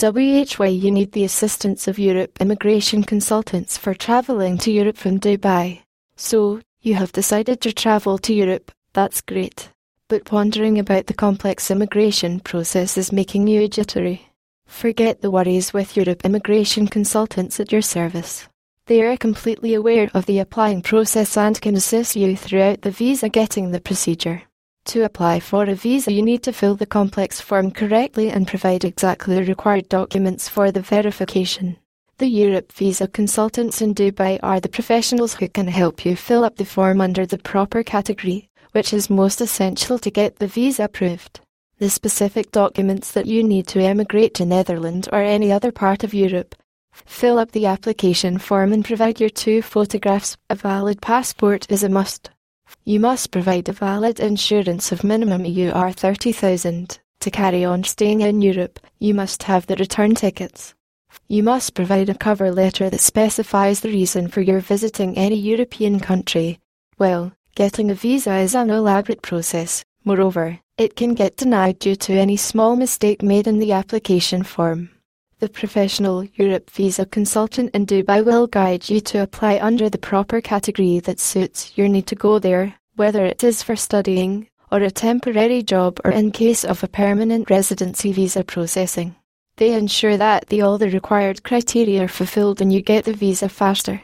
WHY you need the assistance of Europe immigration consultants for travelling to Europe from Dubai. So, you have decided to travel to Europe, that's great. But wondering about the complex immigration process is making you jittery. Forget the worries with Europe immigration consultants at your service. They are completely aware of the applying process and can assist you throughout the visa getting the procedure. To apply for a visa, you need to fill the complex form correctly and provide exactly the required documents for the verification. The Europe visa consultants in Dubai are the professionals who can help you fill up the form under the proper category, which is most essential to get the visa approved. The specific documents that you need to emigrate to Netherlands or any other part of Europe. Fill up the application form and provide your two photographs. A valid passport is a must. You must provide a valid insurance of minimum EUR 30,000. To carry on staying in Europe, you must have the return tickets. You must provide a cover letter that specifies the reason for your visiting any European country. Well, getting a visa is an elaborate process. Moreover, it can get denied due to any small mistake made in the application form. The professional Europe visa consultant in Dubai will guide you to apply under the proper category that suits your need to go there, whether it is for studying, or a temporary job, or in case of a permanent residency visa processing. They ensure that the, all the required criteria are fulfilled and you get the visa faster.